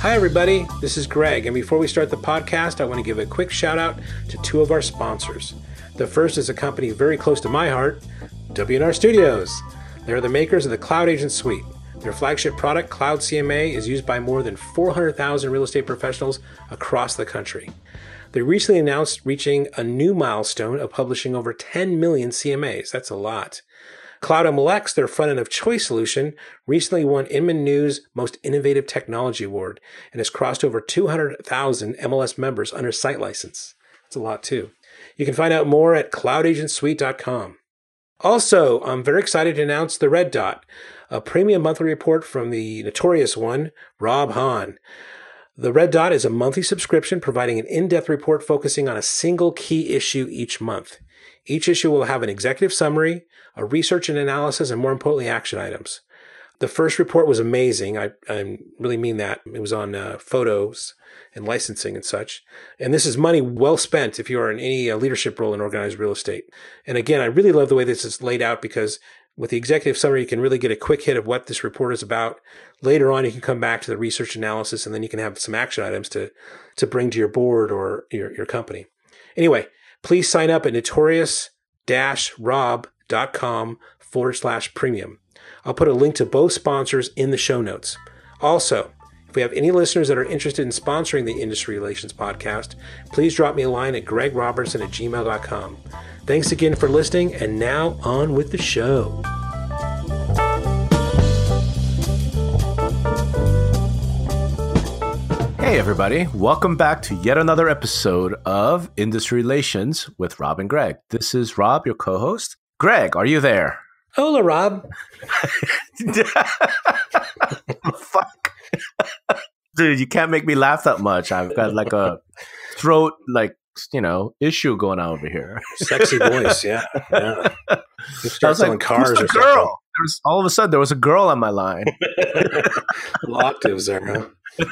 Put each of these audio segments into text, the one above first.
Hi, everybody. This is Greg. And before we start the podcast, I want to give a quick shout out to two of our sponsors. The first is a company very close to my heart, W&R Studios. They're the makers of the Cloud Agent Suite. Their flagship product, Cloud CMA, is used by more than 400,000 real estate professionals across the country. They recently announced reaching a new milestone of publishing over 10 million CMAs. That's a lot. Cloud MLX, their front end of choice solution, recently won Inman News Most Innovative Technology Award and has crossed over 200,000 MLS members under site license. That's a lot too. You can find out more at cloudagentsuite.com. Also, I'm very excited to announce the Red Dot, a premium monthly report from the notorious one, Rob Hahn. The Red Dot is a monthly subscription providing an in depth report focusing on a single key issue each month. Each issue will have an executive summary, a research and analysis, and more importantly, action items. The first report was amazing. I, I really mean that. It was on uh, photos and licensing and such. And this is money well spent if you are in any uh, leadership role in organized real estate. And again, I really love the way this is laid out because with the executive summary, you can really get a quick hit of what this report is about. Later on, you can come back to the research analysis and then you can have some action items to, to bring to your board or your, your company. Anyway, please sign up at notorious-rob.com forward slash premium. I'll put a link to both sponsors in the show notes. Also, if we have any listeners that are interested in sponsoring the Industry Relations podcast, please drop me a line at gregrobertson at gmail.com. Thanks again for listening, and now on with the show. Hey, everybody. Welcome back to yet another episode of Industry Relations with Rob and Greg. This is Rob, your co host. Greg, are you there? Hola, Rob. Fuck. Dude, you can't make me laugh that much. I've got like a throat, like, you know, issue going on over here. Sexy voice, yeah. yeah. You I start was selling like, cars Who's or the girl? There was, all of a sudden, there was a girl on my line. octaves there, huh?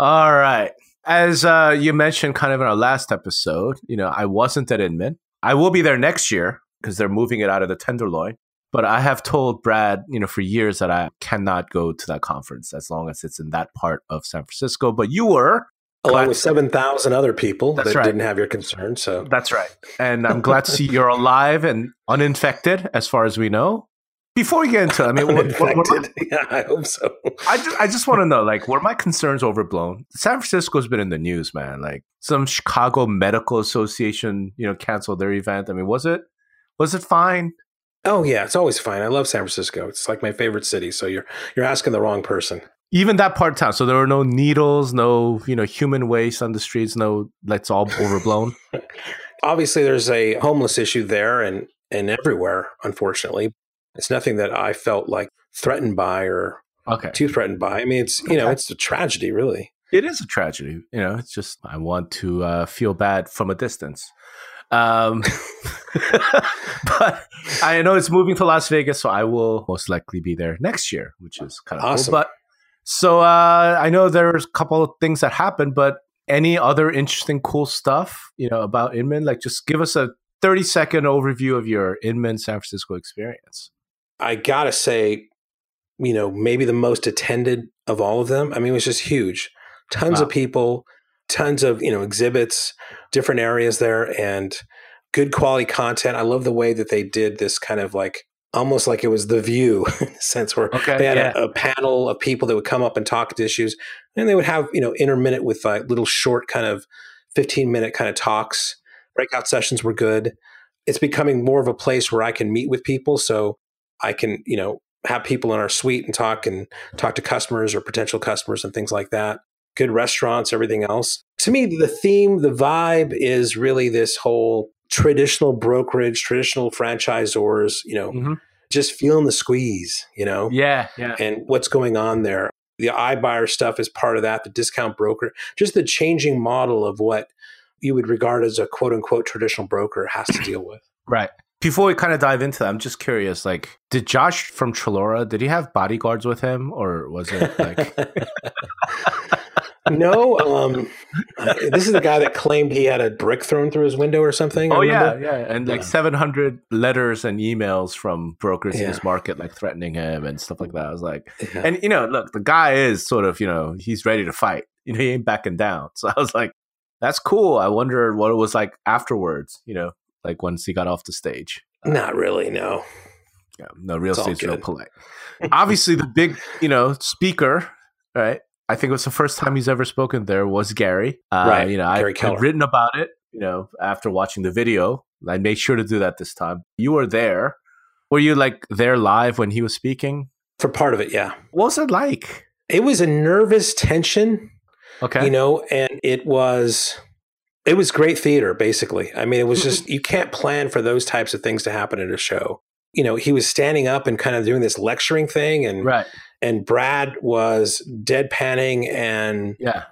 All right. As uh, you mentioned kind of in our last episode, you know, I wasn't at Inman. I will be there next year because they're moving it out of the Tenderloin. But I have told Brad, you know, for years that I cannot go to that conference as long as it's in that part of San Francisco. But you were. Along with 7,000 other people That's that right. didn't have your concern. So That's right. And I'm glad to see you're alive and uninfected as far as we know. Before we get into it, I mean, what, what- what- yeah, I hope so. I just, I just want to know, like, were my concerns overblown? San Francisco's been in the news, man. Like, some Chicago Medical Association, you know, canceled their event. I mean, was it, was it fine? Oh yeah, it's always fine. I love San Francisco. It's like my favorite city. So you're you're asking the wrong person. Even that part of town. So there were no needles, no, you know, human waste on the streets. No, that's all overblown. Obviously, there's a homeless issue there and and everywhere. Unfortunately, it's nothing that I felt like threatened by or Okay. too threatened by. I mean, it's you know, it's a tragedy, really. It is a tragedy. You know, it's just, I want to uh, feel bad from a distance. Um, but I know it's moving to Las Vegas, so I will most likely be there next year, which is kind of Awesome. cool. But so uh, I know there's a couple of things that happened, but any other interesting, cool stuff, you know, about Inman? Like, just give us a 30 second overview of your Inman San Francisco experience. I gotta say, you know, maybe the most attended of all of them. I mean, it was just huge. Tons Wow. of people, tons of, you know, exhibits, different areas there, and good quality content. I love the way that they did this kind of like almost like it was the view sense where Okay, they had yeah. a, a panel of people that would come up and talk to issues and they would have, you know, intermittent with like little short kind of 15 minute kind of talks. Breakout sessions were good. It's becoming more of a place where I can meet with people. So I can, you know, have people in our suite and talk and talk to customers or potential customers and things like that. Good restaurants, everything else. To me, the theme, the vibe is really this whole traditional brokerage, traditional franchisors, you know, Mhm. just feeling the squeeze, you know, Yeah, yeah. and what's going on there. The iBuyer stuff is part of that, the discount broker, just the changing model of what you would regard as a quote unquote traditional broker has to deal with. Right. Before we kind of dive into that, I'm just curious. Like, did Josh from Trelora did he have bodyguards with him, or was it like? no, um, this is the guy that claimed he had a brick thrown through his window or something. Oh yeah, yeah, and like seven hundred letters and emails from brokers yeah. in his market, like threatening him and stuff like that. I was like, yeah. and you know, look, the guy is sort of, you know, he's ready to fight. You know, he ain't backing down. So I was like, that's cool. I wonder what it was like afterwards. You know, like once he got off the stage. Not really, no. Yeah, no, real estate's real polite. Obviously, the big, you know, speaker, right? I think it was the first time he's ever spoken there was Gary. Uh, right. You know, I had written about it, you know, after watching the video. I made sure to do that this time. You were there. Were you like there live when he was speaking? For part of it, yeah. What was it like? It was a nervous tension. Okay. You know, and it was it was great theater, basically. I mean, it was just you can't plan for those types of things to happen at a show. You know, he was standing up and kind of doing this lecturing thing and right and Brad was deadpanning and yeah.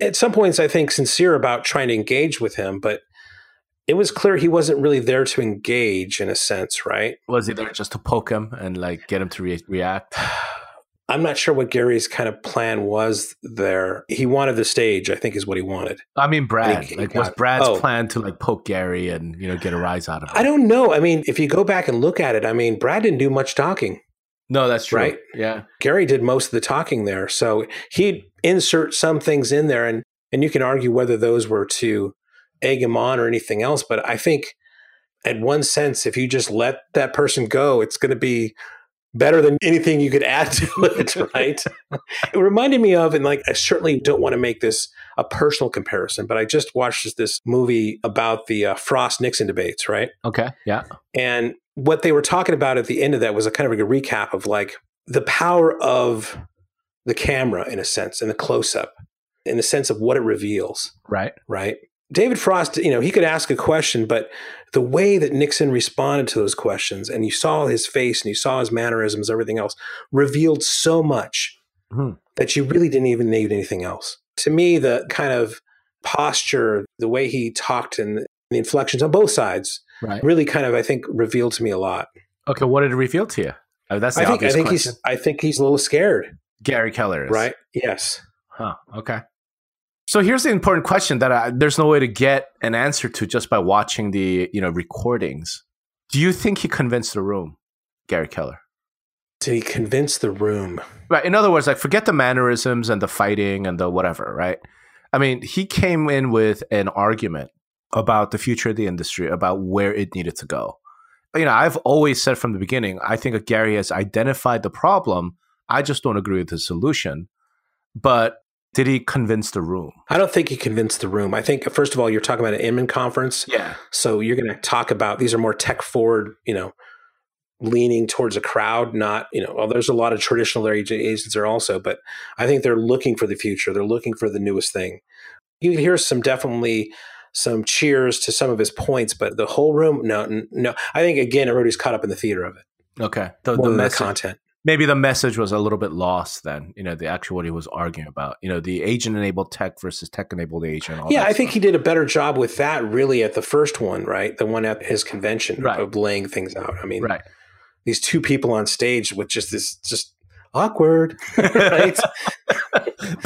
At some points, I think sincere about trying to engage with him, but it was clear he wasn't really there to engage in a sense, right? Was he there just to poke him and like get him to re- react? I'm not sure what Gary's kind of plan was there. He wanted the stage, I think, is what he wanted. I mean, Brad. He, like, was Brad's oh. plan to like poke Gary and you know get a rise out of him? I don't know. I mean, if you go back and look at it, I mean, Brad didn't do much talking. No, that's true. Right? Yeah. Gary did most of the talking there. So he'd insert some things in there and and you can argue whether those were to egg him on or anything else. But I think in one sense, if you just let that person go, it's gonna be better than anything you could add to it, right? it reminded me of, and like I certainly don't want to make this a personal comparison, but I just watched this movie about the uh, Frost Nixon debates, right? Okay, yeah. And what they were talking about at the end of that was a kind of a recap of like the power of the camera in a sense and the close up in the sense of what it reveals. Right. Right. David Frost, you know, he could ask a question, but the way that Nixon responded to those questions and you saw his face and you saw his mannerisms, everything else revealed so much mm-hmm. that you really didn't even need anything else. To me, the kind of posture, the way he talked and the inflections on both sides right. really kind of I think revealed to me a lot. Okay, what did it reveal to you? Oh, that's I think I think question. he's I think he's a little scared. Gary Keller is. Right? Yes. Huh. Okay. So here's the important question that I, there's no way to get an answer to just by watching the you know recordings. Do you think he convinced the room, Gary Keller? Did he convince the room? Right. In other words, like forget the mannerisms and the fighting and the whatever. Right. I mean, he came in with an argument about the future of the industry, about where it needed to go. You know, I've always said from the beginning, I think Gary has identified the problem. I just don't agree with the solution. But did he convince the room? I don't think he convinced the room. I think first of all, you're talking about an Inman conference. Yeah. So you're going to talk about these are more tech forward, you know, leaning towards a crowd, not, you know, well, there's a lot of traditional agents there also, but I think they're looking for the future. They're looking for the newest thing. You hear some definitely some cheers to some of his points, but the whole room, no, no. I think again, everybody's caught up in the theater of it. Okay, the, the, the content. Maybe the message was a little bit lost then. You know, the actual what he was arguing about. You know, the agent-enabled tech versus tech-enabled agent. yeah, I stuff. think he did a better job with that. Really, at the first one, right, the one at his convention right. of laying things out. I mean, right. These two people on stage with just this, just awkward, right?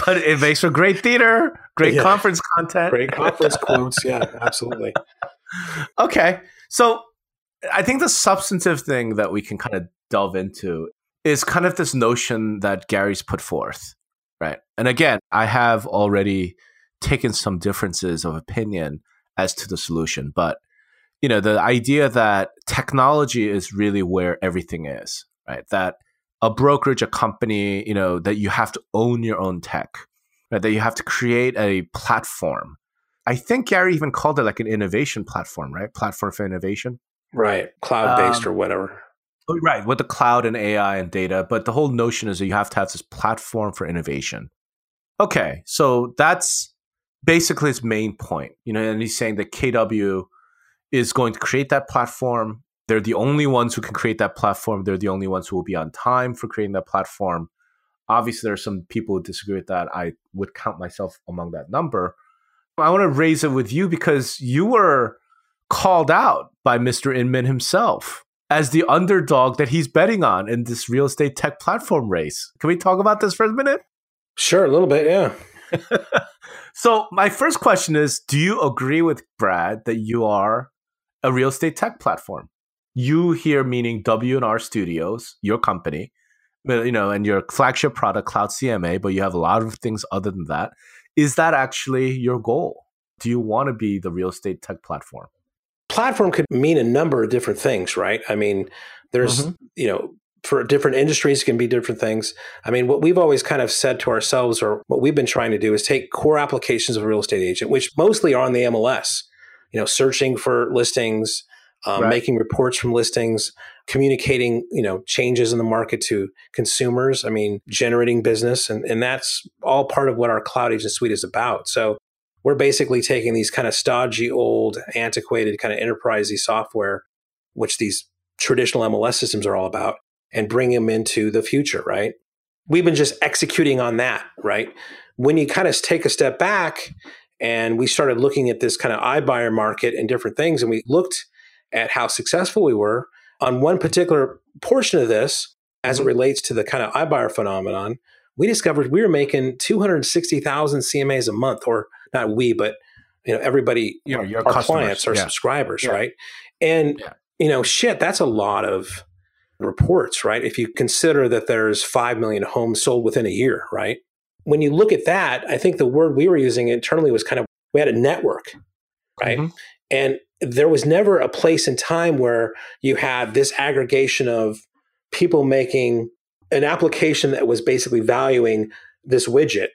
but it makes for great theater, great yeah. conference content, great conference quotes. Yeah, absolutely. Okay, so I think the substantive thing that we can kind of delve into is kind of this notion that Gary's put forth, right? And again, I have already taken some differences of opinion as to the solution, but you know, the idea that technology is really where everything is, right? That a brokerage, a company, you know, that you have to own your own tech, right? that you have to create a platform. I think Gary even called it like an innovation platform, right? Platform for innovation. Right. Cloud based um, or whatever. Oh, right. With the cloud and AI and data. But the whole notion is that you have to have this platform for innovation. Okay. So that's basically his main point. You know, and he's saying that KW is going to create that platform they're the only ones who can create that platform. They're the only ones who will be on time for creating that platform. Obviously, there are some people who disagree with that. I would count myself among that number. I want to raise it with you because you were called out by Mr. Inman himself as the underdog that he's betting on in this real estate tech platform race. Can we talk about this for a minute? Sure, a little bit, yeah. so my first question is do you agree with brad that you are a real estate tech platform you here meaning w&r studios your company uh, you know and your flagship product cloud cma but you have a lot of things other than that is that actually your goal do you want to be the real estate tech platform platform could mean a number of different things right i mean there's mm-hmm. you know for different industries can be different things. I mean, what we've always kind of said to ourselves, or what we've been trying to do, is take core applications of a real estate agent, which mostly are on the MLS. You know, searching for listings, um, right. making reports from listings, communicating, you know, changes in the market to consumers. I mean, generating business, and and that's all part of what our cloud agent suite is about. So we're basically taking these kind of stodgy, old, antiquated, kind of enterprisey software, which these traditional MLS systems are all about, and bring them into the future, right? We've been just executing on that, right? When you kind of take a step back and we started looking at this kind of iBuyer market and different things, and we looked at how successful we were on one particular portion of this as it relates to the kind of iBuyer phenomenon, we discovered we were making 260,000 CMAs a month, or not we, but you know everybody, your, your our clients, our yeah. subscribers, yeah. right? And yeah. you know, shit, that's a lot of reports, right? If you consider that there's 5 million homes sold within a year, right? When you look at that, I think the word we were using internally was kind of we had a network, right? Mm-hmm. And there was never a place in time where you had this aggregation of people making an application that was basically valuing this widget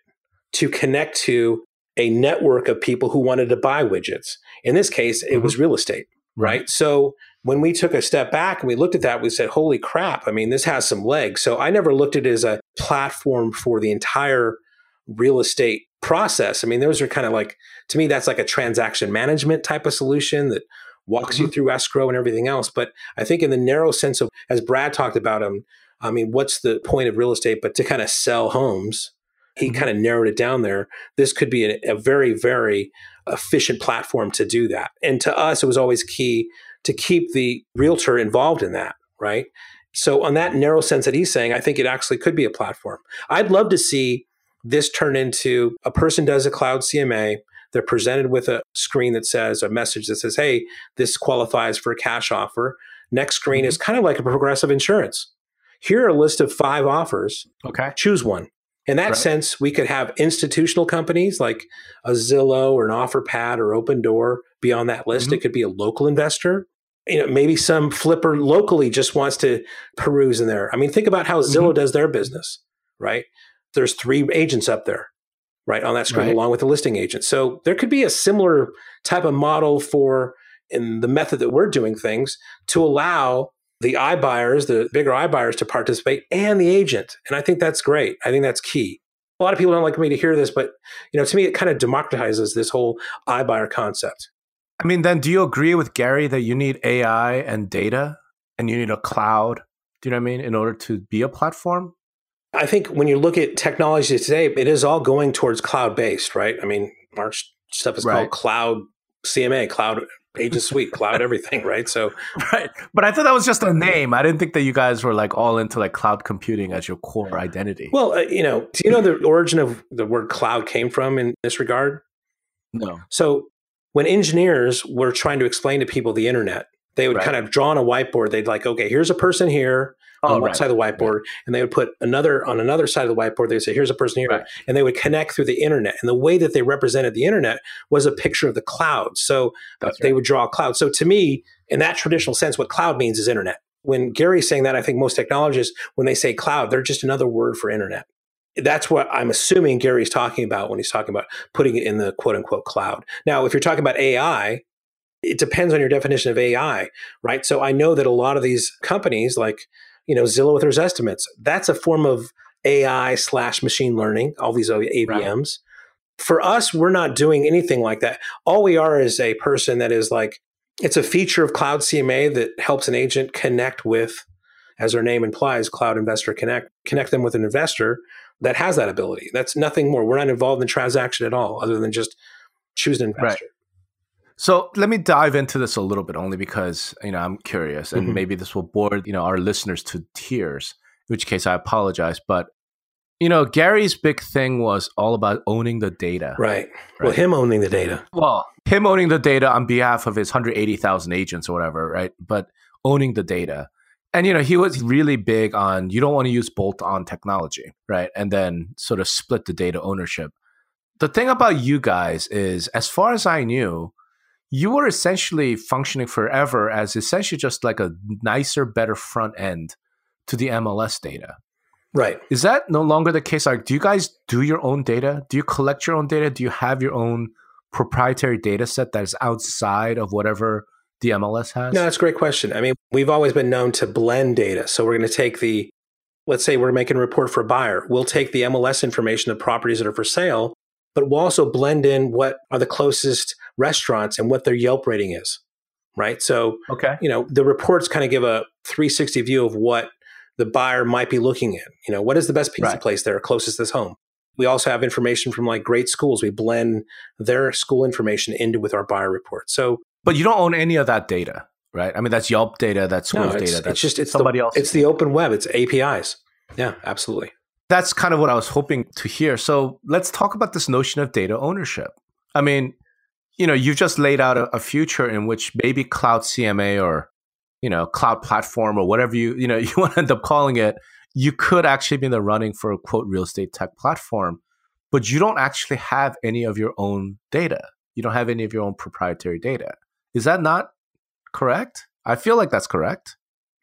to connect to a network of people who wanted to buy widgets. In this case, it mm-hmm. was real estate, right? So when we took a step back and we looked at that, we said, holy crap, I mean, this has some legs. So I never looked at it as a platform for the entire real estate process. I mean, those are kind of like, to me, that's like a transaction management type of solution that walks mm-hmm. you through escrow and everything else. But I think in the narrow sense of, as Brad talked about, um, I mean, what's the point of real estate but to kind of sell homes? He mm-hmm. kind of narrowed it down there. This could be a, a very, very efficient platform to do that. And to us, it was always key to keep the realtor involved in that, right? So, on that narrow sense that he's saying, I think it actually could be a platform. I'd love to see this turn into a person does a cloud CMA. They're presented with a screen that says a message that says, hey, this qualifies for a cash offer. Next screen mm-hmm. is kind of like a progressive insurance. Here are a list of five offers. Okay. Choose one. In that right. sense, we could have institutional companies like a Zillow or an OfferPad or Opendoor be on that list. Mm-hmm. It could be a local investor. You know, maybe some flipper locally just wants to peruse in there. I mean, think about how Zillow mm-hmm. does their business, right? There's three agents up there, right, on that screen, right. along with the listing agent. So there could be a similar type of model for in the method that we're doing things to allow the iBuyers, the bigger iBuyers to participate and the agent. And I think that's great. I think that's key. A lot of people don't like me to hear this, but you know, to me, it kind of democratizes this whole iBuyer concept. I mean, then do you agree with Gary that you need AI and data and you need a cloud? Do you know what I mean? In order to be a platform? I think when you look at technology today, it is all going towards cloud based, right? I mean, our stuff is right. called cloud CMA, cloud agent suite, cloud everything, right? So, right. But I thought that was just a name. I didn't think that you guys were like all into like cloud computing as your core identity. Well, uh, you know, do you know the origin of the word cloud came from in this regard? No. So, when engineers were trying to explain to people the internet, they would right. kind of draw on a whiteboard. They'd like, okay, here's a person here on oh, one right. side of the whiteboard, right. and they would put another on another side of the whiteboard. They'd say, "Here's a person here," and they would connect through the internet. And the way that they represented the internet was a picture of the cloud. So uh, they would draw a cloud. So to me, in that traditional sense, what cloud means is internet. When Gary's saying that, I think most technologists, when they say cloud, they're just another word for internet. That's what I'm assuming Gary's talking about when he's talking about putting it in the quote unquote cloud. Now, if you're talking about AI, it depends on your definition of AI, right? So I know that a lot of these companies, like you know Zillow with their Zestimates, that's a form of AI slash machine learning. All these AVMs. Right. For us, we're not doing anything like that. All we are is a person that is like it's a feature of Cloud CMA that helps an agent connect with, as their name implies, Cloud Investor Connect, connect them with an investor that has that ability. That's nothing more. We're not involved in the transaction at all, other than just choose an investor. Right. So let me dive into this a little bit, only because you know I'm curious, and mm-hmm. maybe this will bore you know our listeners to tears. In which case, I apologize. But you know, Gary's big thing was all about owning the data. Right. Well, him owning the data. Well, him owning the data on behalf of his 180,000 agents or whatever, right? But owning the data. And you know, he was really big on you don't want to use bolt-on technology, right? And then sort of split the data ownership. The thing about you guys is as far as I knew, you were essentially functioning forever as essentially just like a nicer, better front end to the MLS data. Right. Is that no longer the case? Like, do you guys do your own data? Do you collect your own data? Do you have your own proprietary data set that is outside of whatever the MLS has? No, that's a great question. I mean, we've always been known to blend data. So we're going to take the, let's say we're making a report for a buyer. We'll take the MLS information of properties that are for sale, but we'll also blend in what are the closest restaurants and what their Yelp rating is. Right. So, okay. you know, the reports kind of give a 360 view of what the buyer might be looking at. You know, what is the best pizza right. place there closest to this home? We also have information from like great schools. We blend their school information into with our buyer report. So, but you don't own any of that data, right? I mean, that's Yelp data, that's schools no, data. That's it's just it's somebody the, else. It's the open web. It's APIs. Yeah, absolutely. That's kind of what I was hoping to hear. So let's talk about this notion of data ownership. I mean, you know, you've just laid out a, a future in which maybe cloud CMA or you know cloud platform or whatever you you know you want to end up calling it you could actually be in the running for a quote real estate tech platform but you don't actually have any of your own data you don't have any of your own proprietary data is that not correct i feel like that's correct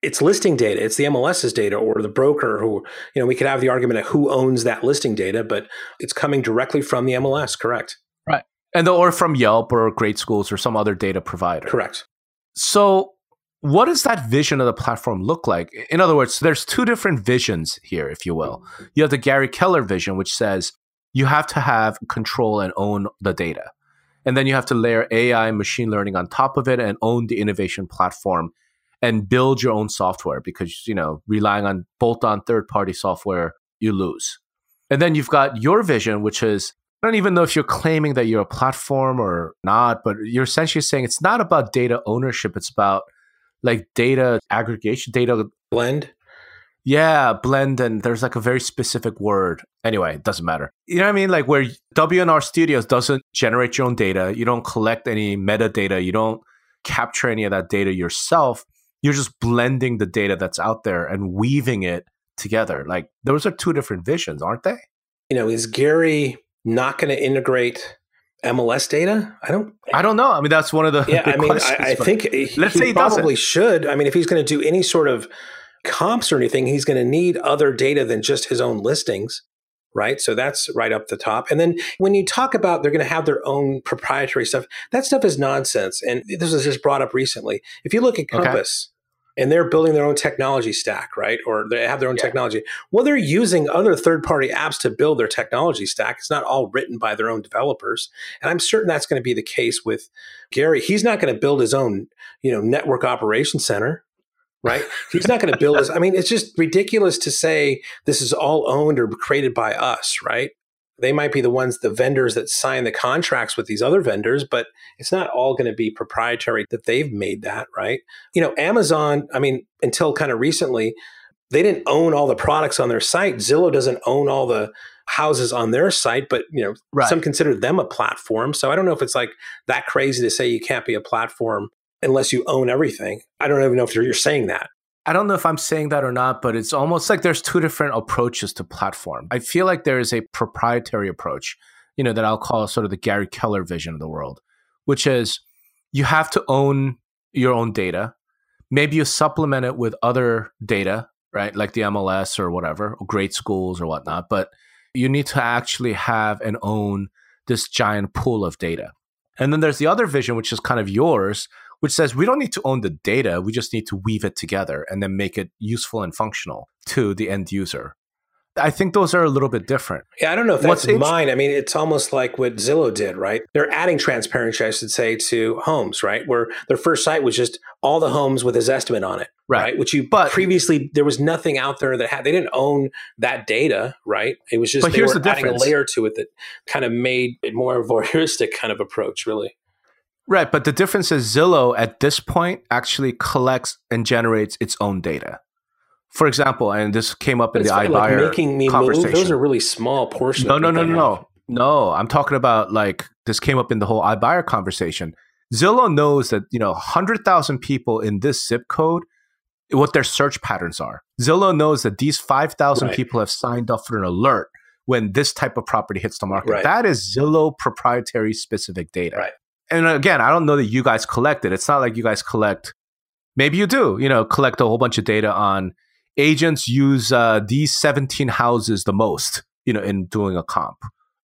it's listing data it's the mls's data or the broker who you know we could have the argument of who owns that listing data but it's coming directly from the mls correct right and the, or from yelp or great schools or some other data provider correct so what does that vision of the platform look like? In other words, there's two different visions here, if you will. You have the Gary Keller vision, which says you have to have control and own the data. And then you have to layer AI and machine learning on top of it and own the innovation platform and build your own software because, you know, relying on bolt on third party software, you lose. And then you've got your vision, which is I don't even know if you're claiming that you're a platform or not, but you're essentially saying it's not about data ownership. It's about like data aggregation, data blend. Yeah, blend, and there's like a very specific word. Anyway, it doesn't matter. You know what I mean? Like where W&R Studios doesn't generate your own data, you don't collect any metadata, you don't capture any of that data yourself. You're just blending the data that's out there and weaving it together. Like those are two different visions, aren't they? You know, is Gary not going to integrate MLS data? I don't. I don't know. I mean, that's one of the. Yeah, I mean, I, I think he, let's he say he probably should. I mean, if he's going to do any sort of comps or anything, he's going to need other data than just his own listings, right? So that's right up the top. And then when you talk about they're going to have their own proprietary stuff, that stuff is nonsense. And this was just brought up recently. If you look at Compass, and they're building their own technology stack, right? Or they have their own yeah. technology. Well, they're using other third party apps to build their technology stack. It's not all written by their own developers. And I'm certain that's going to be the case with Gary. He's not going to build his own, you know, network operation center, right? He's not going to build his, I mean, it's just ridiculous to say this is all owned or created by us, right? They might be the ones, the vendors that sign the contracts with these other vendors, but it's not all going to be proprietary that they've made that, right? You know, Amazon, I mean, until kind of recently, they didn't own all the products on their site. Zillow doesn't own all the houses on their site, but you know, right. some consider them a platform. So I don't know if it's like that crazy to say you can't be a platform unless you own everything. I don't even know if you're saying that. I don't know if I'm saying that or not, but it's almost like there's two different approaches to platform. I feel like there is a proprietary approach, you know, that I'll call sort of the Gary Keller vision of the world, which is you have to own your own data. Maybe you supplement it with other data, right? Like the MLS or whatever, or great schools or whatnot. But you need to actually have and own this giant pool of data. And then there's the other vision, which is kind of yours, which says we don't need to own the data, we just need to weave it together and then make it useful and functional to the end user. I think those are a little bit different. Yeah, I don't know if that's What's mine. I mean, it's almost like what Zillow did, right? They're adding transparency, I should say, to homes, right? Where their first site was just all the homes with Zestimate on it, right? right? Which you but previously there was nothing out there that had. They didn't own that data, right? It was just but they here's were the adding a layer to it that kind of made it more of a voyeuristic kind of approach, really. Right, but the difference is Zillow at this point actually collects and generates its own data For example, and this came up in the iBuyer like making me move. conversation. Those are really small portions. no, no, no, no, no, no. I'm talking about like this came up in the whole iBuyer conversation. Zillow knows that you know hundred thousand people in this zip code, what their search patterns are. Zillow knows that these five thousand Right. people have signed up for an alert when this type of property hits the market. Right. That is Zillow proprietary specific data. Right. And again, I don't know that you guys collect it. It's not like you guys collect. Maybe you do. You know, collect a whole bunch of data on agents use uh, these 17 houses the most, you know, in doing a comp,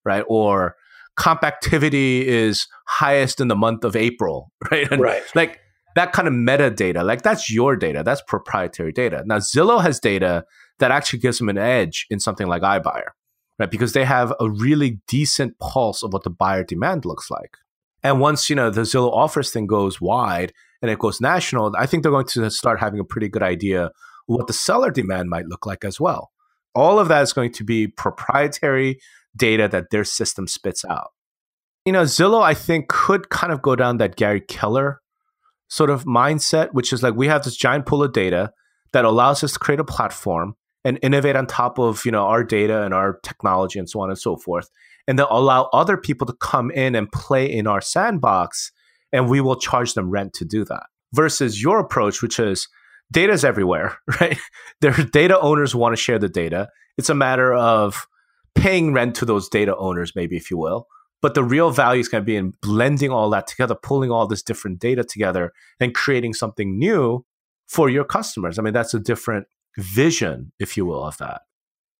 right? Or comp activity is highest in the month of April, right? And Right. like that kind of metadata, like that's your data, that's proprietary data. Now, Zillow has data that actually gives them an edge in something like iBuyer, right? Because they have a really decent pulse of what the buyer demand looks like. And once, you know, the Zillow offers thing goes wide and it goes national, I think they're going to start having a pretty good idea what the seller demand might look like as well. All of that is going to be proprietary data that their system spits out. You know, Zillow, I think, could kind of go down that Gary Keller sort of mindset, which is like we have this giant pool of data that allows us to create a platform and innovate on top of, you know, our data and our technology and so on and so forth. And then allow other people to come in and play in our sandbox and we will charge them rent to do that. Versus your approach, which is data's everywhere, right? Their data owners want to share the data. It's a matter of paying rent to those data owners, maybe, if you will. But the real value is going to be in blending all that together, pulling all this different data together and creating something new for your customers. I mean, that's a different vision, if you will, of that.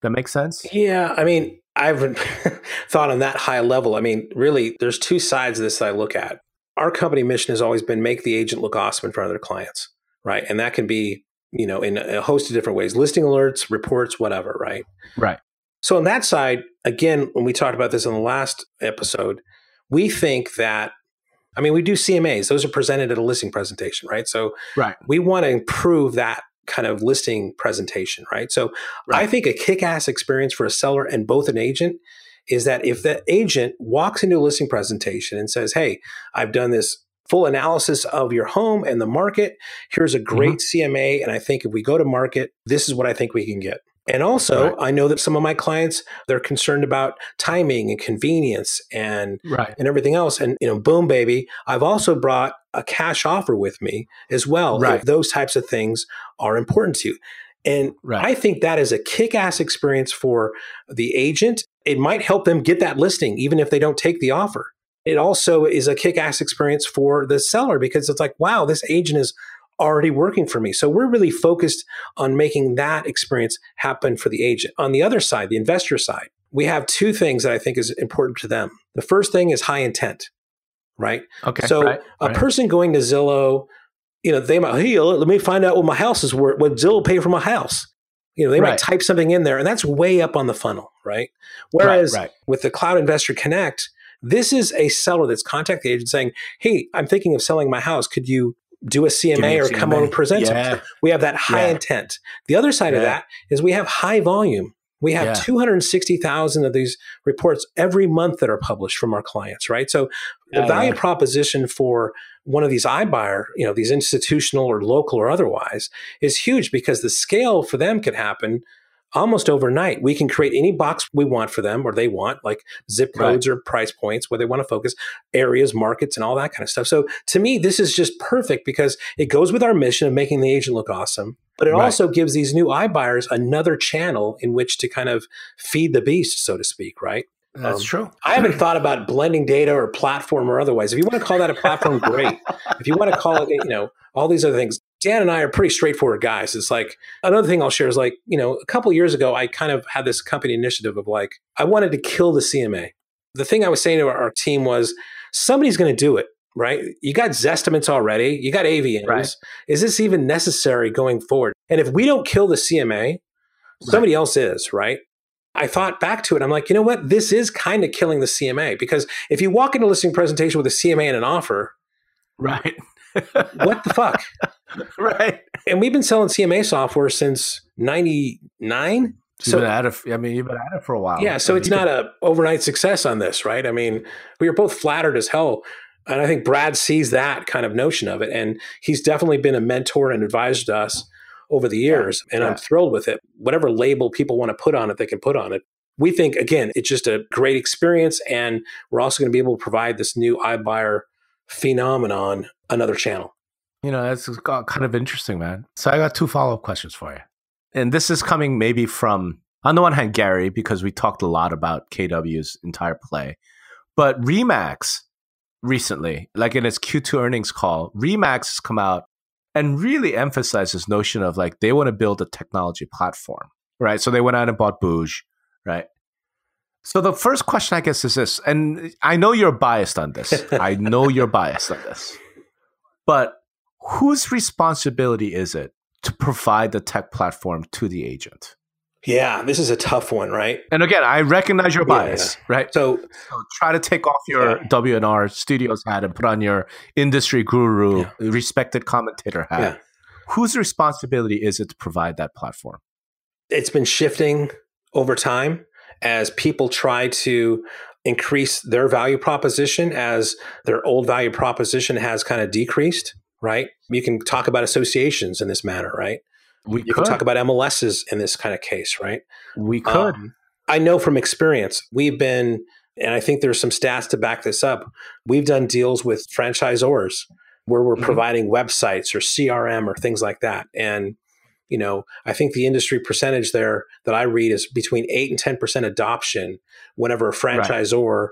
That makes sense? Yeah, I mean, I've thought on that high level. I mean, really, there's two sides of this that I look at. Our company mission has always been make the agent look awesome in front of their clients, right? And that can be, you know, in a host of different ways, listing alerts, reports, whatever, right? Right. So on that side, again, when we talked about this in the last episode, we think that I mean, we do CMAs; those are presented at a listing presentation, right? So Right. we want to improve that kind of listing presentation, right? So I think a kick-ass experience for a seller and both an agent is that if the agent walks into a listing presentation and says, "Hey, I've done this full analysis of your home and the market. Here's a mm-hmm. great CMA and I think if we go to market, this is what I think we can get." And also, Right. I know that some of my clients they're concerned about timing and convenience and Right. and everything else. And you know, boom, baby, I've also brought a cash offer with me as well. Right. If those types of things are important to you. And Right. I think that is a kick-ass experience for the agent. It might help them get that listing, even if they don't take the offer. It also is a kick-ass experience for the seller because it's like, wow, this agent is already working for me. So we're really focused on making that experience happen for the agent. On the other side, the investor side, we have two things that I think is important to them. The first thing is high intent, right? Okay. so right, a right. person going to Zillow, you know, they might, hey, let me find out what my house is worth, what Zillow pay for my house. You know, they might type something in there, and that's way up on the funnel, right? Whereas right. with the Cloud Investor Connect, this is a seller that's contacting the agent saying, "Hey, I'm thinking of selling my house. Could you do a CMA a or come on and present Yeah. something?" We have that high Yeah. intent. The other side of that is we have high volume. We have Yeah. 260,000 of these reports every month that are published from our clients, right? So the Yeah, value yeah. proposition for one of these iBuyer, you know, these institutional or local or otherwise, is huge because the scale for them can happen almost overnight. We can create any box we want for them or they want, like zip Right. codes or price points where they want to focus, areas, markets, and all that kind of stuff. So to me, this is just perfect because it goes with our mission of making the agent look awesome. But it Right. also gives these new iBuyers another channel in which to kind of feed the beast, so to speak, right? That's um, true. I haven't thought about blending data or platform or otherwise. If you want to call that a platform, great. If you want to call it, you know, all these other things, Dan and I are pretty straightforward guys. It's like another thing I'll share is like, you know, a couple years ago, I kind of had this company initiative of like, I wanted to kill the CMA. The thing I was saying to our, our team was, somebody's going to do it, right? You got Zestimates already, you got AVMs. Right. Is this even necessary going forward? And if we don't kill the CMA, somebody else is, right? I thought back to it. I'm like, you know what? This is kind of killing the CMA because if you walk into a listing presentation with a CMA and an offer, Right. What the fuck? right. And we've been selling CMA software since 99. You've So been at it. I mean, you've been at it for a while. yeah, so I it's mean, not a overnight success on this, right? I mean, we are both flattered as hell. And I think Brad sees that kind of notion of it. And he's definitely been a mentor and advisor to us over the years, and Yeah. I'm thrilled with it. Whatever label people want to put on it, they can put on it. We think again, it's just a great experience, and we're also going to be able to provide this new iBuyer phenomenon another channel. You know, got- kind of interesting, man. So I got two follow up questions for you. And this is coming maybe from, on the one hand, Gary, because we talked a lot about KW's entire play. But Remax recently, like in its Q2 earnings call, Remax has come out and really emphasized this notion of like they want to build a technology platform, right? So they went out and bought booj, right? So the first question, I guess, is this, and I know you're biased on this. I know you're biased on this, but whose responsibility is it to provide the tech platform to the agent? Yeah, this is a tough one, right? And again, I recognize your Yeah, bias, right? So So try to take off your Yeah. W&R Studios hat and put on your industry guru, respected commentator hat. Yeah. Whose responsibility is it to provide that platform? it's been shifting over time as people try to increase their value proposition as their old value proposition has kind of decreased, right? You can talk about associations in this manner, right? We You could. can talk about MLSs in this kind of case, right? we could. Um, I know from experience, we've been, and I think there's some stats to back this up. We've done deals with franchisors where we're Mhm. providing websites or CRM or things like that. And, you know, I think the industry percentage there that I read is between eight and 10% adoption whenever a franchisor,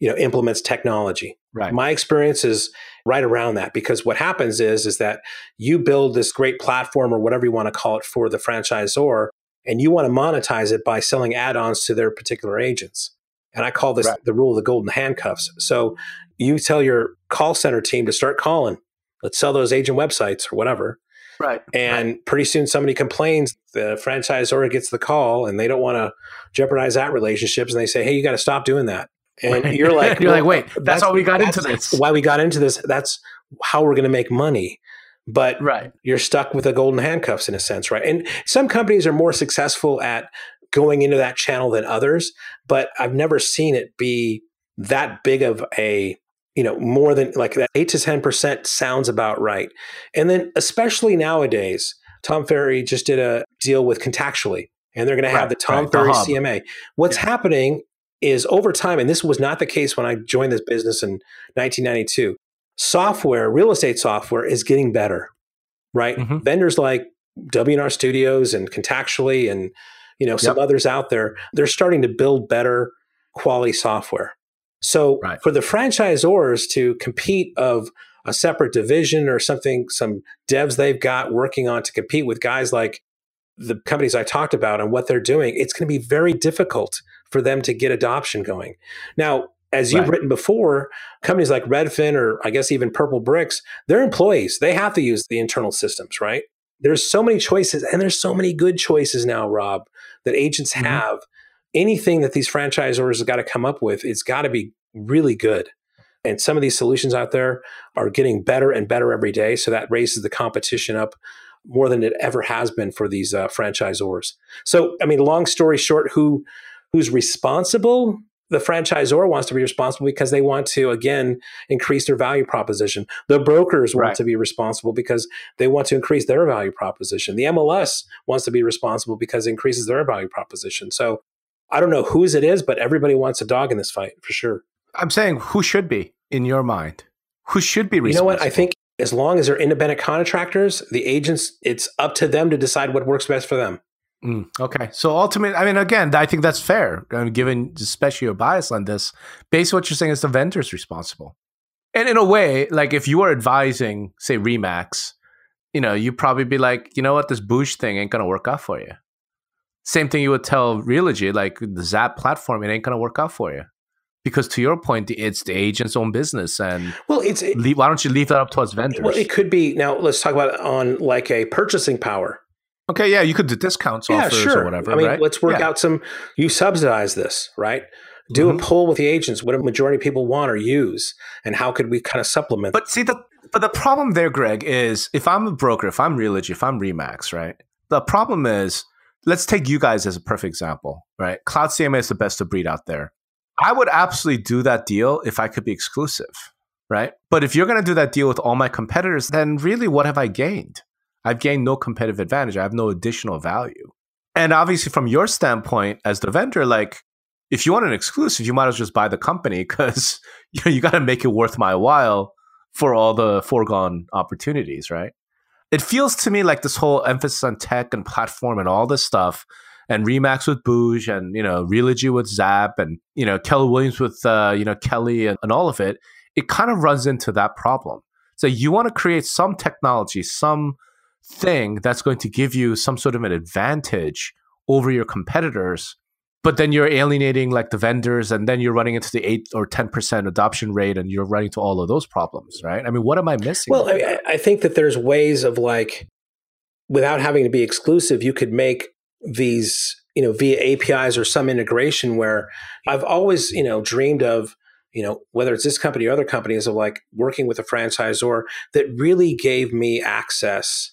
you know, implements technology. right. My experience is right around that because what happens is is that you build this great platform or whatever you want to call it for the franchisor and you want to monetize it by selling add-ons to their particular agents. And I call this Right. the rule of the golden handcuffs. So you tell your call center team to start calling. Let's sell those agent websites or whatever. Right. And pretty soon somebody complains, the franchisor gets the call and they don't want to jeopardize that relationships and they say, "Hey, you got to stop doing that." And Right. you're like, You're like, wait, that's how we got into this." Why we got into this? That's how we're going to make money. But Right. you're stuck with the golden handcuffs in a sense, right? And some companies are more successful at going into that channel than others, but I've never seen it be that big of a you know more than like that 8 to 10% sounds about right and then especially nowadays tom ferry just did a deal with contactually and they're going to have the tom right, ferry hub. cma what's happening is over time and this was not the case when i joined this business in 1992 software real estate software is getting better right Mhm. vendors like w&r studios and contactually and you know some Yep. others out there they're starting to build better quality software so Right. for the franchisors to compete of a separate division or something some devs they've got working on to compete with guys like the companies i talked about and what they're doing it's going to be very difficult for them to get adoption going now as you've Right. written before companies like redfin or i guess even purple bricks they're employees they have to use the internal systems right there's so many choices and there's so many good choices now rob that agents Mhm. have anything that these franchisors have got to come up with it's got to be really good. And some of these solutions out there are getting better and better every day so that raises the competition up more than it ever has been for these uh, franchisors. So i mean long story short who who's responsible? The franchisor wants to be responsible because they want to again increase their value proposition. The brokers want Right. to be responsible because they want to increase their value proposition. The mls wants to be responsible because it increases their value proposition. So i don't know whose it is but everybody wants a dog in this fight for sure I'm saying who should be in your mind? Who should be responsible? you know what i think as long as they're independent contractors the agents it's up to them to decide what works best for them Mm, okay. So ultimately, I mean, again, I think that's fair, I mean, given especially your bias on this. Basically, what you're saying is the vendor's responsible. And in a way, like if you were advising, say, Remax, you know, you'd probably be like, you know what, this booj thing ain't going to work out for you. Same thing you would tell Realogy, like the Zap platform, it ain't going to work out for you. Because to your point, it's the agent's own business. And well it's it, leave, why don't you leave that up to us vendors? well, it could be now let's talk about on like a purchasing power okay, yeah, you could do discounts, offers, or whatever. I mean, right? let's work Yeah. out some. You subsidize this, right? Do Mhm. a poll with the agents. What a majority of people want or use, and how could we kind of supplement? But see the but the problem there, Greg, is if I'm a broker, if I'm Realogy, if I'm Remax, right? The problem is, let's take you guys as a perfect example, right? Cloud CMA is the best of breed out there. I would absolutely do that deal if I could be exclusive, right? But if you're going to do that deal with all my competitors, then really, what have I gained? I've gained no competitive advantage. I have no additional value. And obviously, from your standpoint as the vendor, like if you want an exclusive, you might as well just buy the company because you know, you got to make it worth my while for all the foregone opportunities, right? It feels to me like this whole emphasis on tech and platform and all this stuff, and Remax with Booj and you know Realogy with Zap and you know Keller Williams with uh, you know Kelle and, and all of it, it kind of runs into that problem. So you want to create some technology, some thing that's going to give you some sort of an advantage over your competitors but then you're alienating like the vendors and then you're running into the 8 or 10% adoption rate and you're running into all of those problems right? I mean what am i missing? Well I, I, think that there's ways of like without having to be exclusive you could make these you know via apis or some integration where i've always you know dreamed of you know whether it's this company or other companies of like working with a franchisor that really gave me access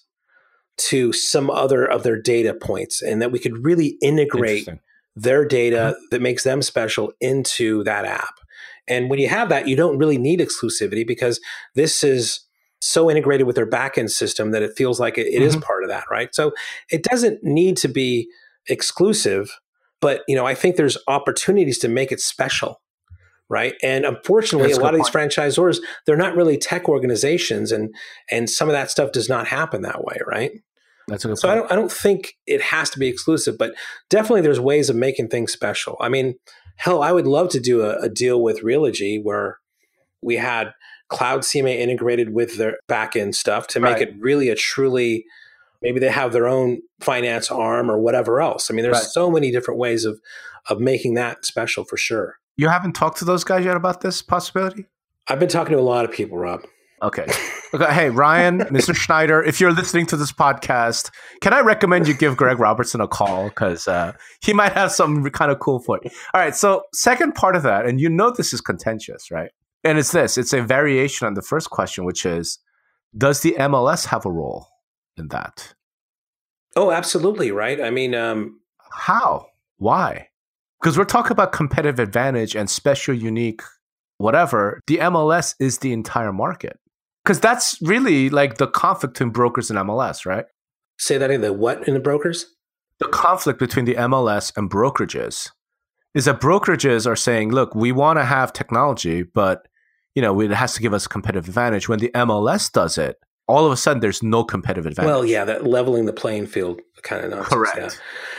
to some other of their data points and that we could really integrate their data mm-hmm. that makes them special into that app. And when you have that, you don't really need exclusivity because this is so integrated with their backend system that it feels like it, it mm-hmm. is part of that, right? So it doesn't need to be exclusive, but you know, I think there's opportunities to make it special. Right. And unfortunately, That's a lot of these franchisors, they're not really tech organizations and and some of that stuff does not happen that way, right? That's a good so I don't I don't think it has to be exclusive, but definitely there's ways of making things special. I mean, hell, I would love to do a, a deal with Realogy where we had Cloud CMA integrated with their backend stuff to make right. it really a truly maybe they have their own finance arm or whatever else. I mean, there's right. so many different ways of of making that special for sure. You haven't talked to those guys yet about this possibility? I've been talking to a lot of people, Rob. Okay. okay. Hey, Ryan, Mr. Schneider, if you're listening to this podcast, can I recommend you give Greg Robertson a call? Because uh, he might have some kind of cool for you. All right. So, second part of that, and you know this is contentious, right? And it's this it's a variation on the first question, which is Does the MLS have a role in that? Oh, absolutely. Right. I mean, um, how? Why? Because we're talking about competitive advantage and special, unique, whatever. The MLS is the entire market because that's really like the conflict between brokers and MLS, right? Say that in the what in the brokers? The conflict between the MLS and brokerages is that brokerages are saying, look, we want to have technology, but you know, it has to give us a competitive advantage. When the MLS does it, all of a sudden there's no competitive advantage. Well, yeah, that leveling the playing field kind of nonsense. Correct. Yeah.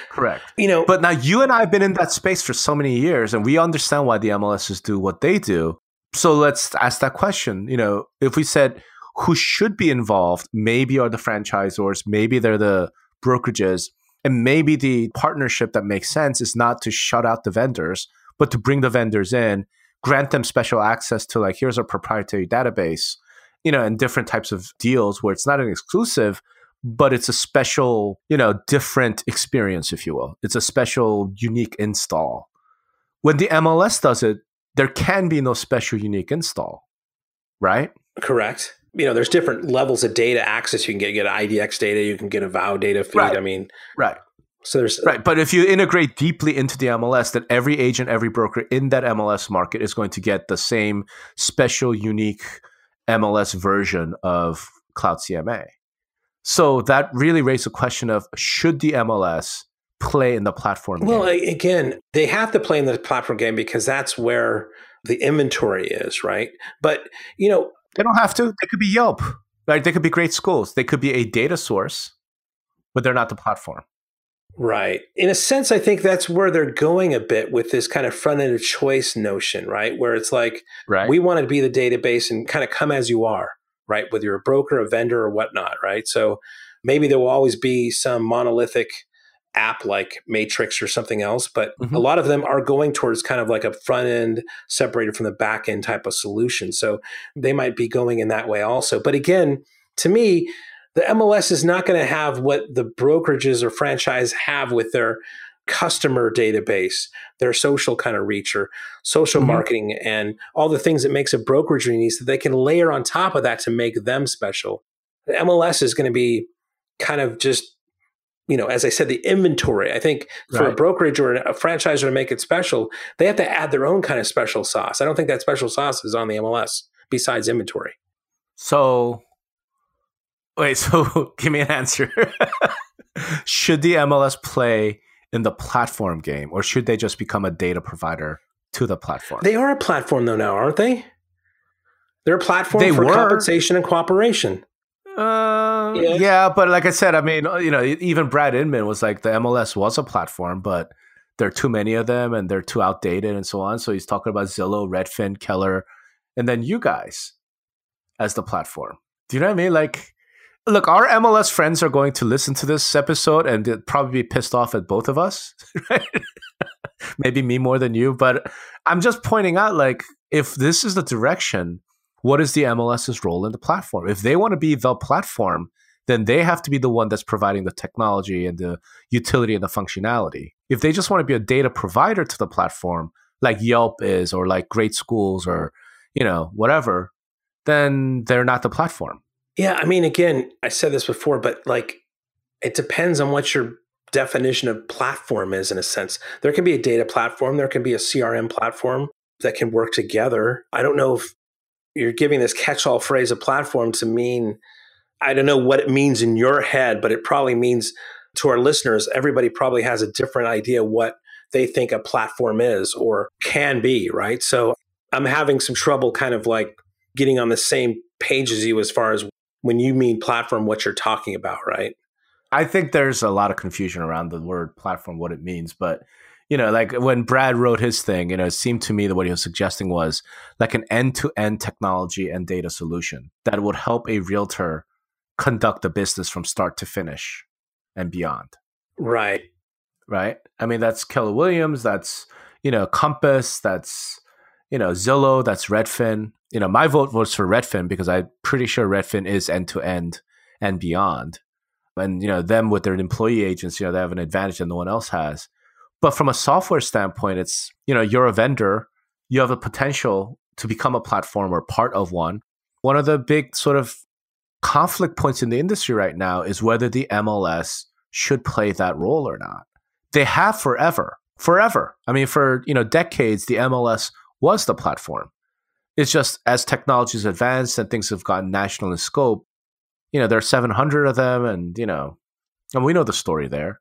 Correct. You know, but now you and I have been in that space for so many years, and we understand why the MLSs do what they do. So let's ask that question. You know, if we said who should be involved, maybe are the franchisors, maybe they're the brokerages, and maybe the partnership that makes sense is not to shut out the vendors, but to bring the vendors in, grant them special access to like here's our proprietary database, you know, and different types of deals where it's not an exclusive, but it's a special, you know, different experience, if you will. It's a special, unique install. When the MLS does it, there can be no special unique install, right? Correct. You know, there's different levels of data access. You can get, get IDX data, you can get a VOW data feed. Right. I mean, right. So there's right, but if you integrate deeply into the MLS, that every agent, every broker in that MLS market is going to get the same special, unique MLS version of Cloud CMA. So that really raised the question of should the MLS play in the platform well game? again they have to play in the platform game because that's where the inventory is right but you know they don't have to they could be yelp right they could be great schools they could be a data source but they're not the platform Right. In a sense, I think that's where they're going a bit with this kind of front end of choice notion, right? Where it's like, right. we want to be the database and kind of come as you are, right? Whether you're a broker, a vendor, or whatnot, right? So maybe there will always be some monolithic app like Matrix or something else, but mm-hmm. a lot of them are going towards kind of like a front end separated from the back end type of solution. So they might be going in that way also. But again, to me, the MLS is not going to have what the brokerages or franchise have with their customer database, their social kind of reach or social mm-hmm. marketing and all the things that makes a brokerage unique that they can layer on top of that to make them special. The MLS is going to be kind of just you know, as I said, the inventory. I think for right. a brokerage or a franchisor to make it special, they have to add their own kind of special sauce. I don't think that special sauce is on the MLS besides inventory. So, Wait, so give me an answer. should the MLS play in the platform game, or should they just become a data provider to the platform? They are a platform though now, aren't they? They're a platform They for were. compensation and cooperation. Uh, Yeah. yeah. but like I said, I mean, you know, even Brad Inman was like the MLS was a platform, but there are too many of them and they're too outdated and so on. So he's talking about Zillow, Redfin, Keller, and then you guys as the platform. Do you know what I mean? Like, look, our MLS friends are going to listen to this episode and probably be pissed off at both of us, right? Maybe me more than you, but I'm just pointing out, like, if this is the direction what is the MLS's role in the platform? If they want to be the platform, then they have to be the one that's providing the technology and the utility and the functionality. If they just want to be a data provider to the platform, like Yelp is, or like Great Schools, or you know whatever, then they're not the platform. Yeah, I mean, again, I said this before, but like, it depends on what your definition of platform is. In a sense, there can be a data platform, there can be a CRM platform that can work together. I don't know if you're giving this catch-all phrase a platform to mean. I don't know what it means in your head, but it probably means to our listeners, everybody probably has a different idea what they think a platform is or can be, right? So I'm having some trouble kind of like getting on the same page as you as far as when you mean platform, what you're talking about, right? I think there's a lot of confusion around the word platform, what it means, but you know, like when Brad wrote his thing, you know, it seemed to me that what he was suggesting was like an end-to-end technology and data solution that would help a realtor conduct the business from start to finish and beyond. Right. Right. I mean, that's Keller Williams, that's, you know, Compass, that's, you know, Zillow, that's Redfin. You know, my vote was for Redfin because I'm pretty sure Redfin is end to end and beyond. And, you know, them with their employee agents, you know, they have an advantage that no one else has. But from a software standpoint, it's, you know, you're a vendor, you have a potential to become a platform or part of one. One of the big sort of conflict points in the industry right now is whether the MLS should play that role or not. They have forever, forever. I mean, for you know decades, the MLS was the platform. It's just as technology's advanced and things have gotten national in scope. You know, there are 700 of them, and you know, and we know the story there.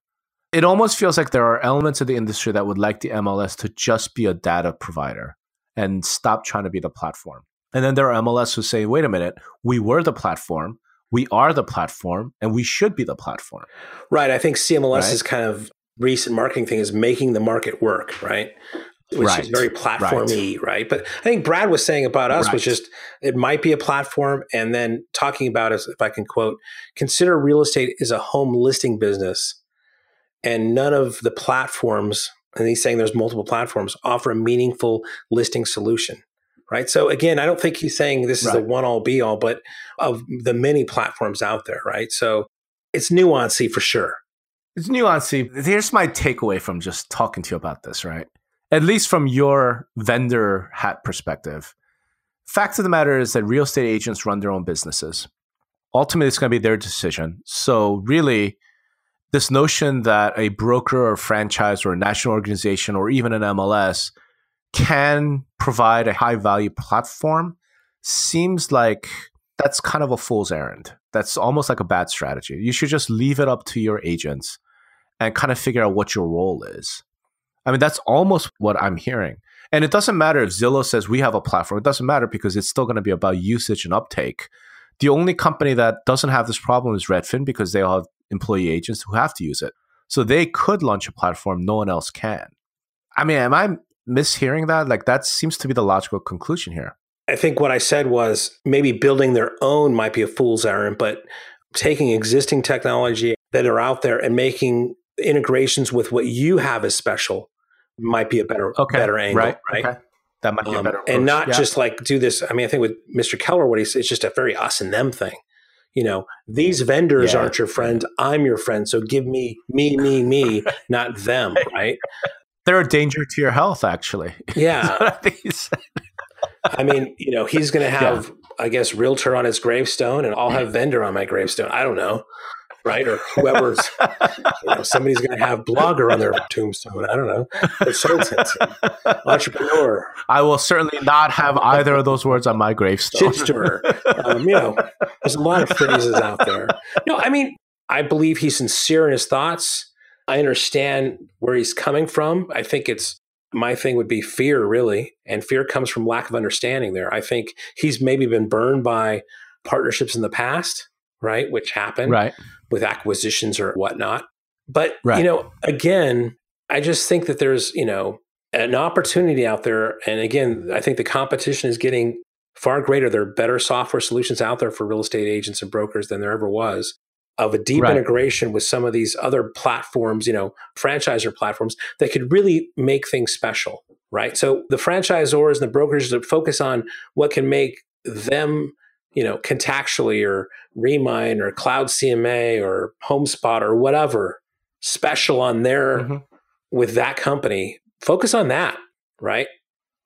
It almost feels like there are elements of the industry that would like the MLS to just be a data provider and stop trying to be the platform. And then there are MLS who say, wait a minute, we were the platform, we are the platform, and we should be the platform. Right. I think CMLS Right. is kind of recent marketing thing is making the market work, right? Which is very platformy, right. But I think Brad was saying about us was just it might be a platform, and then talking about as if I can quote, consider real estate is a home listing business, and none of the platforms, and he's saying there's multiple platforms, offer a meaningful listing solution. Right. So again, I don't think he's saying this is the one all be all, but of the many platforms out there, right? So it's nuancy for sure. It's nuancy. Here's my takeaway from just talking to you about this, right? At least from your vendor hat perspective. Fact of the matter is that real estate agents run their own businesses. Ultimately, it's going to be their decision. So, really, this notion that a broker or franchise or a national organization or even an MLS can provide a high value platform seems like that's kind of a fool's errand. That's almost like a bad strategy. You should just leave it up to your agents and kind of figure out what your role is. I mean, that's almost what I'm hearing. And it doesn't matter if Zillow says we have a platform, it doesn't matter because it's still going to be about usage and uptake. The only company that doesn't have this problem is Redfin because they all have employee agents who have to use it. So they could launch a platform no one else can. I mean, am I mishearing that? Like, that seems to be the logical conclusion here. I think what I said was maybe building their own might be a fool's errand, but taking existing technology that are out there and making integrations with what you have as special might be a better Okay. better angle, right? right? Okay. That might be a Um, better and not Yeah. just like do this. I mean, I think with Mr. Keller, what he says, it's just a very us and them thing. You know, these vendors Yeah. aren't your friend. I'm your friend. So give me, me, me, me, not them, right? they're a danger to your health, actually. Yeah. I I mean, you know, he's going to have, I guess, realtor on his gravestone, and I'll have vendor on my gravestone. I don't know, right? Or whoever's, you know, somebody's going to have blogger on their tombstone. I don't know, entrepreneur. I will certainly not have either of those words on my gravestone. Um, you know, there's a lot of phrases out there. No, I mean, I believe he's sincere in his thoughts. I understand where he's coming from. I think it's my thing would be fear, really. And fear comes from lack of understanding there. I think he's maybe been burned by partnerships in the past, right? Which happened right. With acquisitions or whatnot. But, Right. you know, again, I just think that there's, you know, an opportunity out there. And again, I think the competition is getting far greater. There are better software solutions out there for real estate agents and brokers than there ever was of a deep Right. integration with some of these other platforms, you know, franchisor platforms that could really make things special, right? So the franchisors and the brokers that focus on what can make them, you know, contactually or Remine or Cloud CMA or HomeSpot or whatever special on their Mhm. with that company. Focus on that, right?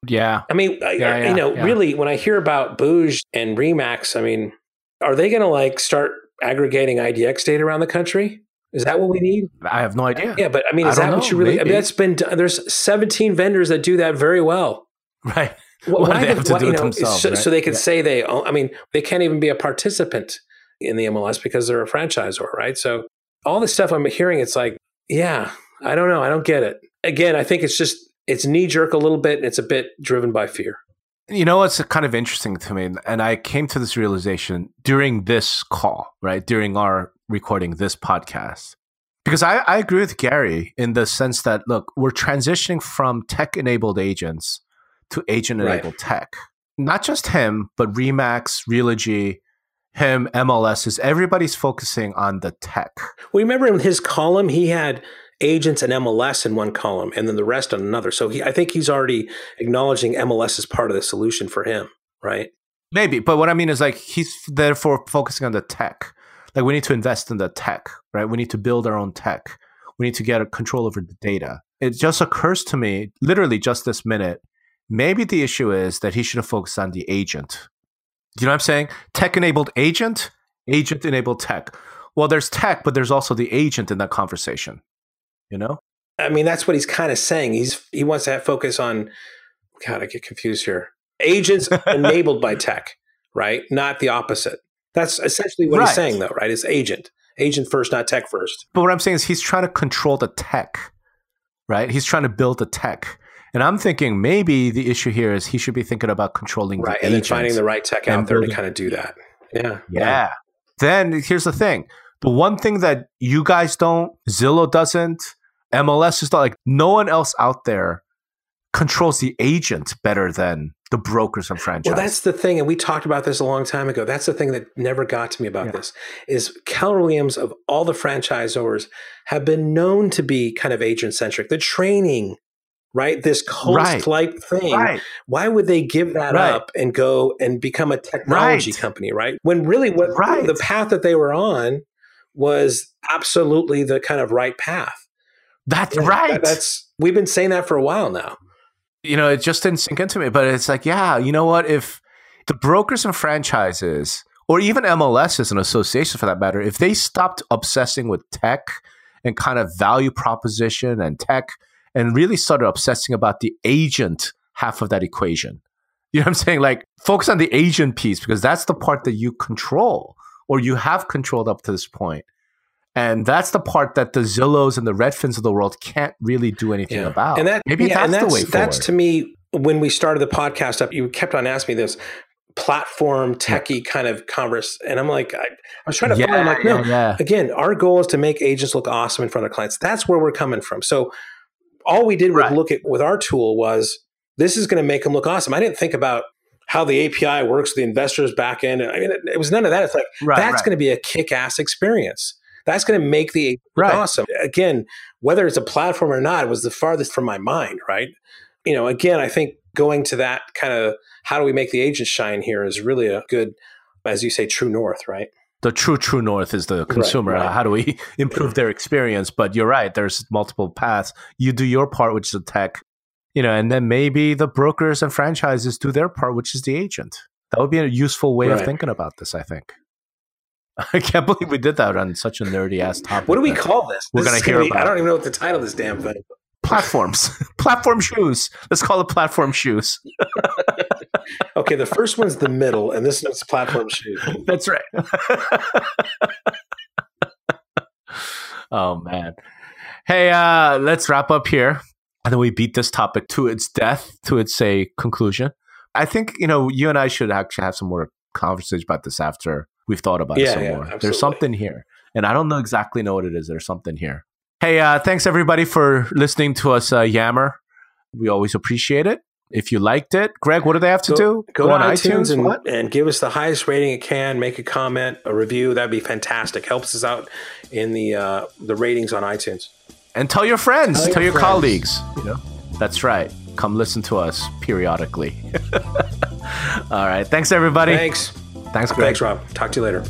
Yeah. I mean, I- Yeah, yeah, you know, yeah. really, when I hear about booj and Remax, I mean, are they going to like start aggregating IDX data around the country? Is that what we need? I have no idea. Yeah, but I mean, is don't that what you really? I mean, that's been there's 17 vendors that do that very well. Right. Wh- Well, why they the- have to why- do you it know, themselves, so, right? so they could Yeah. say they. Oh, I mean, they can't even be a participant in the MLS because they're a franchisor, right? So all the stuff I'm hearing, it's like, yeah, I don't know, I don't get it. Again, I think it's just it's knee jerk a little bit, and it's a bit driven by fear. You know what's kind of interesting to me, and I came to this realization during this call, right? During our recording this podcast. Because I, I agree with Gary in the sense that, look, we're transitioning from tech enabled agents to agent enabled tech. Not just him, but Remax, Realogy, him, MLSs, everybody's focusing on the tech. Well, remember in his column, he had agents and MLS in one column, and then the rest on another. So he, I think he's already acknowledging MLS is part of the solution for him, right? Maybe, but what I mean is like he's therefore focusing on the tech. Like we need to invest in the tech, right? We need to build our own tech. We need to get a control over the data. It just occurs to me, literally just this minute, maybe the issue is that he should have focused on the agent. Do you know what I'm saying? Tech enabled agent, agent enabled tech. Well, there's tech, but there's also the agent in that conversation. You know? I mean, that's what he's kind of saying. He's he wants to have focus on. God, I get confused here. Agents enabled by tech, right? Not the opposite. That's essentially what Right. he's saying, though, right? It's agent, agent first, not tech first. But what I'm saying is he's trying to control the tech, right? He's trying to build the tech. And I'm thinking maybe the issue here is he should be thinking about controlling Right, the and then finding the right tech out there to kind of do that. Yeah, Yeah. Then here's the thing. The one thing that you guys don't, Zillow doesn't, MLS is not like no one else out there controls the agent better than the brokers and franchise. Well, that's the thing, and we talked about this a long time ago. That's the thing that never got to me about Yeah. this is Keller Williams of all the franchisors have been known to be kind of agent centric. The training, right? This cult Right. type thing. right. Why would they give that Right. up and go and become a technology company, right? When really what the path that they were on was absolutely the kind of right path. That's Yeah, right. that- that's we've been saying that for a while now. you know, it just didn't sink into me. But it's like, yeah, you know what? If the brokers and franchises, or even MLSs and associations for that matter, if they stopped obsessing with tech and kind of value proposition and tech and really started obsessing about the agent half of that equation, you know what I'm saying? Like, focus on the agent piece because that's the part that you control or you have controlled up to this point. And that's the part that the Zillows and the Redfins of the world can't really do anything Yeah. about. And that maybe yeah, that's, that's the way forward. that's to me when we started the podcast up. You kept on asking me this platform techie kind of converse, and I'm like, I, I was trying to yeah, find like, no, yeah, yeah. again, our goal is to make agents look awesome in front of clients. That's where we're coming from. So all we did with Right. look at with our tool was this is going to make them look awesome. I didn't think about how the API works the investors back end. I mean, it, it was none of that. It's like Right, that's right. going to be a kick-ass experience. That's going to make the Right. awesome. Again, whether it's a platform or not was the farthest from my mind, right? You know, again, I think going to that kind of how do we make the agent shine here is really a good, as you say, true north, right? The true true north is the consumer. right. How do we improve their experience? But you're right. There's multiple paths. You do your part, which is the tech, you know, and then maybe the brokers and franchises do their part, which is the agent. That would be a useful way of thinking about this. I think. I can't believe we did that on such a nerdy ass topic. What do we call this? We're This gonna hear be- about I don't even know what the title of this damn thing. platforms? platform shoes. Let's call it platform shoes. Okay, the first one's the middle, and this one's platform shoe. That's right. oh man. Hey, uh, let's wrap up here. And then we beat this topic to its death, to its say conclusion. I think, you know, you and I should actually have some more conversation about this after we've thought about it some yeah, more. absolutely. There's something here. And I don't know exactly know what it is. There's something here. Hey, uh, thanks everybody for listening to us uh, yammer. We always appreciate it. If you liked it, Greg, what do they have to do? Go, to on iTunes, and, What? and give us the highest rating it can. Make a comment, a review. That'd be fantastic. Helps us out in the uh, the ratings on iTunes. and tell your friends, Tell tell, your your, friends. colleagues. You know, that's right. Come listen to us periodically. All right. Thanks, everybody. Thanks. Thanks, Greg. Thanks, Rob. Talk to you later.